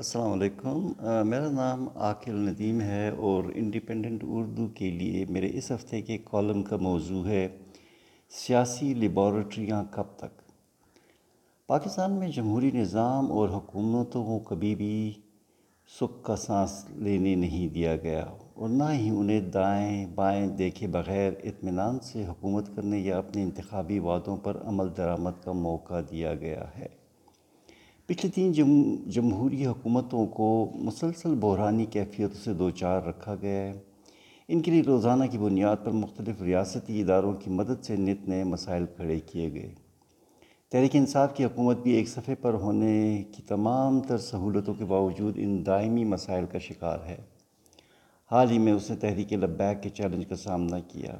السلام علیکم۔ میرا نام عاقل ندیم ہے اور انڈیپینڈنٹ اردو کے لیے میرے اس ہفتے کے کالم کا موضوع ہے سیاسی لیبارٹریاں کب تک؟ پاکستان میں جمہوری نظام اور حکومتوں کو کبھی بھی سکھ کا سانس لینے نہیں دیا گیا اور نہ ہی انہیں دائیں بائیں دیکھے بغیر اطمینان سے حکومت کرنے یا اپنے انتخابی وعدوں پر عمل درآمد کا موقع دیا گیا ہے۔ پچھلی تین جمہوری حکومتوں کو مسلسل بحرانی کیفیتوں سے دو چار رکھا گیا ہے۔ ان کے لیے روزانہ کی بنیاد پر مختلف ریاستی اداروں کی مدد سے نت نئے مسائل کھڑے کیے گئے۔ تحریک انصاف کی حکومت بھی ایک صفحے پر ہونے کی تمام تر سہولتوں کے باوجود ان دائمی مسائل کا شکار ہے۔ حال ہی میں اس نے تحریک لبیک کے چیلنج کا سامنا کیا۔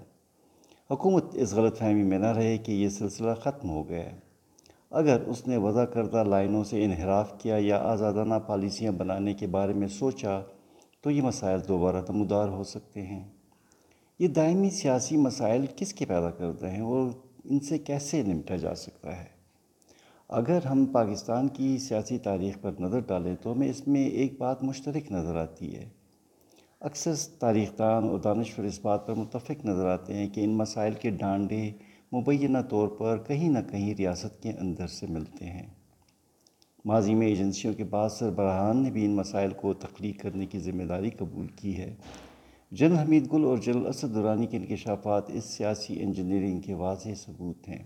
حکومت اس غلط فہمی میں نہ رہے کہ یہ سلسلہ ختم ہو گیا۔ ہے اگر اس نے وضع کردہ لائنوں سے انحراف کیا یا آزادانہ پالیسیاں بنانے کے بارے میں سوچا، تو یہ مسائل دوبارہ نمودار ہو سکتے ہیں۔ یہ دائمی سیاسی مسائل کس کے پیدا کرتے ہیں اور ان سے کیسے نمٹا جا سکتا ہے؟ اگر ہم پاکستان کی سیاسی تاریخ پر نظر ڈالیں تو ہمیں اس میں ایک بات مشترک نظر آتی ہے۔ اکثر تاریخ دان اور دانشور اس بات پر متفق نظر آتے ہیں کہ ان مسائل کے ڈانڈے مبینہ طور پر کہیں نہ کہیں ریاست کے اندر سے ملتے ہیں۔ ماضی میں ایجنسیوں کے بعد سربراہان نے بھی ان مسائل کو تخلیق کرنے کی ذمہ داری قبول کی ہے۔ جنرل حمید گل اور جنرل اسد دورانی کے انکشافات اس سیاسی انجینئرنگ کے واضح ثبوت ہیں۔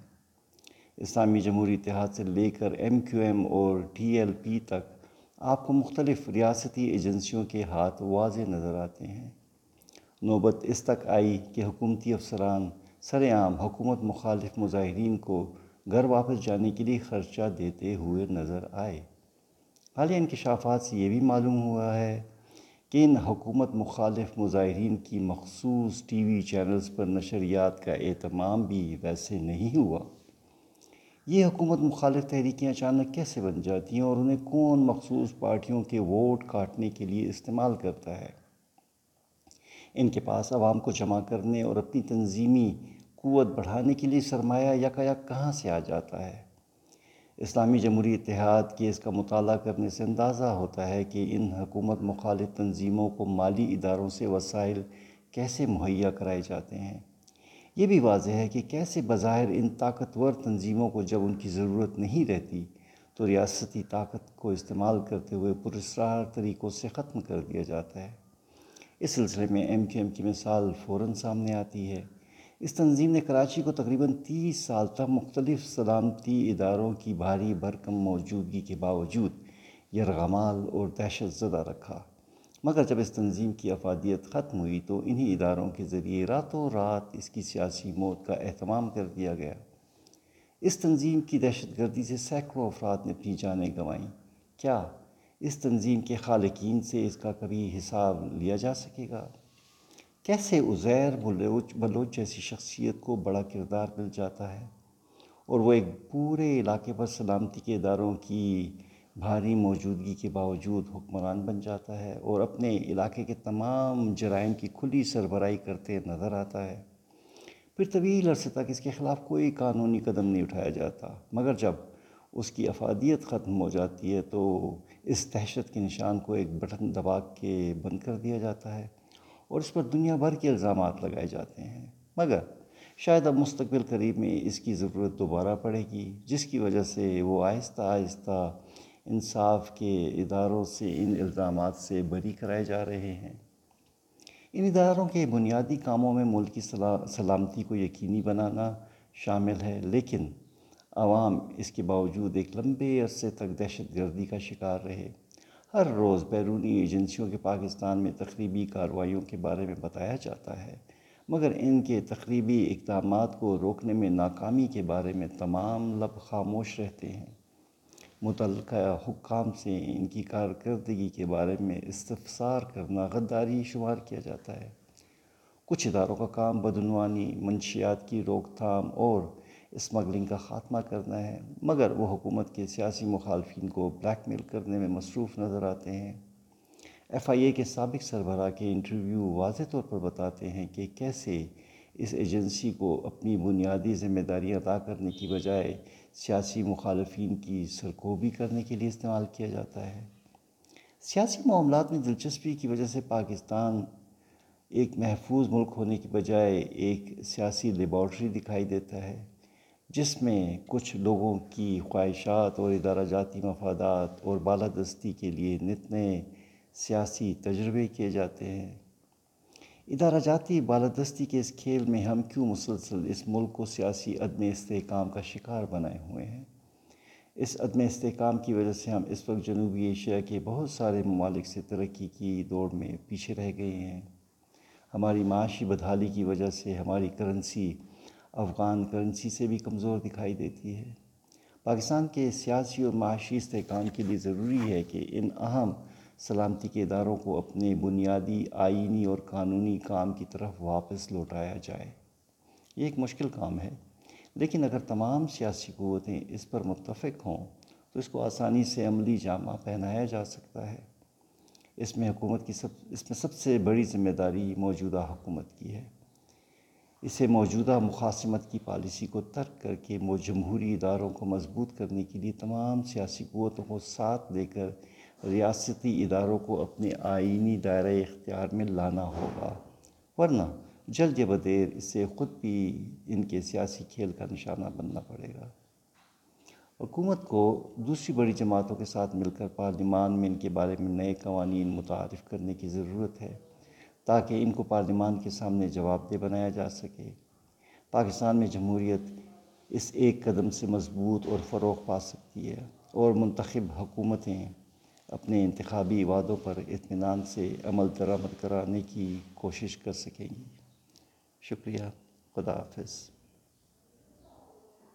اسلامی جمہوری اتحاد سے لے کر ایم کیو ایم اور ٹی ایل پی تک آپ کو مختلف ریاستی ایجنسیوں کے ہاتھ واضح نظر آتے ہیں۔ نوبت اس تک آئی کہ حکومتی افسران سر عام حکومت مخالف مظاہرین کو گھر واپس جانے کے لیے خرچہ دیتے ہوئے نظر آئے۔ حالیہ انکشافات سے یہ بھی معلوم ہوا ہے کہ ان حکومت مخالف مظاہرین کی مخصوص ٹی وی چینلز پر نشریات کا اہتمام بھی ویسے نہیں ہوا۔ یہ حکومت مخالف تحریکیں اچانک کیسے بن جاتی ہیں اور انہیں کون مخصوص پارٹیوں کے ووٹ کاٹنے کے لیے استعمال کرتا ہے؟ ان کے پاس عوام کو جمع کرنے اور اپنی تنظیمی قوت بڑھانے کے لیے سرمایہ یک یک کہاں سے آ جاتا ہے؟ اسلامی جمہوری اتحاد کے اس کا مطالعہ کرنے سے اندازہ ہوتا ہے کہ ان حکومت مخالف تنظیموں کو مالی اداروں سے وسائل کیسے مہیا کرائے جاتے ہیں؟ یہ بھی واضح ہے کہ کیسے بظاہر ان طاقتور تنظیموں کو جب ان کی ضرورت نہیں رہتی، تو ریاستی طاقت کو استعمال کرتے ہوئے پرسرار طریقوں سے ختم کر دیا جاتا ہے۔ اس سلسلے میں ایم کیو ایم کی مثال فوراً سامنے آتی ہے۔ اس تنظیم نے کراچی کو تقریباً تیس سال تک مختلف سلامتی اداروں کی بھاری بھرکم موجودگی کے باوجود یرغمال اور دہشت زدہ رکھا۔ مگر جب اس تنظیم کی افادیت ختم ہوئی تو انہی اداروں کے ذریعے راتوں رات اس کی سیاسی موت کا اہتمام کر دیا گیا۔ اس تنظیم کی دہشت گردی سے سینکڑوں افراد نے اپنی جانیں گنوائیں۔ کیا اس تنظیم کے خالقین سے اس کا کبھی حساب لیا جا سکے گا؟ کیسے عزیر بلوچ بلوچ جیسی شخصیت کو بڑا کردار مل جاتا ہے؟ اور وہ ایک پورے علاقے پر سلامتی کے اداروں کی بھاری موجودگی کے باوجود حکمران بن جاتا ہے اور اپنے علاقے کے تمام جرائم کی کھلی سربراہی کرتے نظر آتا ہے۔ پھر طویل عرصے تک اس کے خلاف کوئی قانونی قدم نہیں اٹھایا جاتا، مگر جب اس کی افادیت ختم ہو جاتی ہے تو اس دہشت کے نشان کو ایک بٹن دبا کے بند کر دیا جاتا ہے۔ اور اس پر دنیا بھر کے الزامات لگائے جاتے ہیں۔ مگر شاید اب مستقبل قریب میں اس کی ضرورت دوبارہ پڑے گی، جس کی وجہ سے وہ آہستہ آہستہ انصاف کے اداروں سے ان الزامات سے بری کرائے جا رہے ہیں۔ ان اداروں کے بنیادی کاموں میں ملک کی سلامتی کو یقینی بنانا شامل ہے، لیکن عوام اس کے باوجود ایک لمبے عرصے تک دہشت گردی کا شکار رہے۔ ہر روز بیرونی ایجنسیوں کے پاکستان میں تقریبی کارروائیوں کے بارے میں بتایا جاتا ہے، مگر ان کے تقریبی اقدامات کو روکنے میں ناکامی کے بارے میں تمام لب خاموش رہتے ہیں۔ متعلقہ حکام سے ان کی کارکردگی کے بارے میں استفسار کرنا غداری شمار کیا جاتا ہے۔ کچھ اداروں کا کام بدعنوانی، منشیات کی روک تھام اور اسمگلنگ کا خاتمہ کرنا ہے، مگر وہ حکومت کے سیاسی مخالفین کو بلیک میل کرنے میں مصروف نظر آتے ہیں۔ ایف آئی اے کے سابق سربراہ کے انٹرویو واضح طور پر بتاتے ہیں کہ کیسے اس ایجنسی کو اپنی بنیادی ذمہ داری ادا کرنے کی بجائے سیاسی مخالفین کی سرکوبی کرنے کے لیے استعمال کیا جاتا ہے۔ سیاسی معاملات میں دلچسپی کی وجہ سے پاکستان ایک محفوظ ملک ہونے کی بجائے ایک سیاسی لیبارٹری دکھائی دیتا ہے۔ جس میں کچھ لوگوں کی خواہشات اور ادارہ جاتی مفادات اور بالادستی کے لیے نت نئے سیاسی تجربے کیے جاتے ہیں۔ ادارہ جاتی بالادستی کے اس کھیل میں ہم کیوں مسلسل اس ملک کو سیاسی عدم استحکام کا شکار بنائے ہوئے ہیں؟ اس عدم استحکام کی وجہ سے ہم اس وقت جنوبی ایشیا کے بہت سارے ممالک سے ترقی کی دوڑ میں پیچھے رہ گئے ہیں۔ ہماری معاشی بدحالی کی وجہ سے ہماری کرنسی افغان کرنسی سے بھی کمزور دکھائی دیتی ہے۔ پاکستان کے سیاسی اور معاشی استحکام کے لیے ضروری ہے کہ ان اہم سلامتی کے اداروں کو اپنے بنیادی، آئینی اور قانونی کام کی طرف واپس لوٹایا جائے۔ یہ ایک مشکل کام ہے، لیکن اگر تمام سیاسی قوتیں اس پر متفق ہوں تو اس کو آسانی سے عملی جامہ پہنایا جا سکتا ہے۔ اس میں حکومت کی سب، اس میں سب سے بڑی ذمہ داری موجودہ حکومت کی ہے۔ اسے موجودہ مخاصمت کی پالیسی کو ترک کر کے جمہوری اداروں کو مضبوط کرنے کے لیے تمام سیاسی قوتوں کو ساتھ لے کر ریاستی اداروں کو اپنے آئینی دائرۂ اختیار میں لانا ہوگا۔ ورنہ جلد بدیر اس سے خود بھی ان کے سیاسی کھیل کا نشانہ بننا پڑے گا۔ حکومت کو دوسری بڑی جماعتوں کے ساتھ مل کر پارلیمان میں ان کے بارے میں نئے قوانین متعارف کرنے کی ضرورت ہے۔ تاکہ ان کو پارلیمان کے سامنے جواب دہ بنایا جا سکے۔ پاکستان میں جمہوریت اس ایک قدم سے مضبوط اور فروغ پا سکتی ہے اور منتخب حکومتیں اپنے انتخابی وعدوں پر اطمینان سے عمل درآمد کرانے کی کوشش کر سکیں گی۔ شکریہ۔ خدا حافظ۔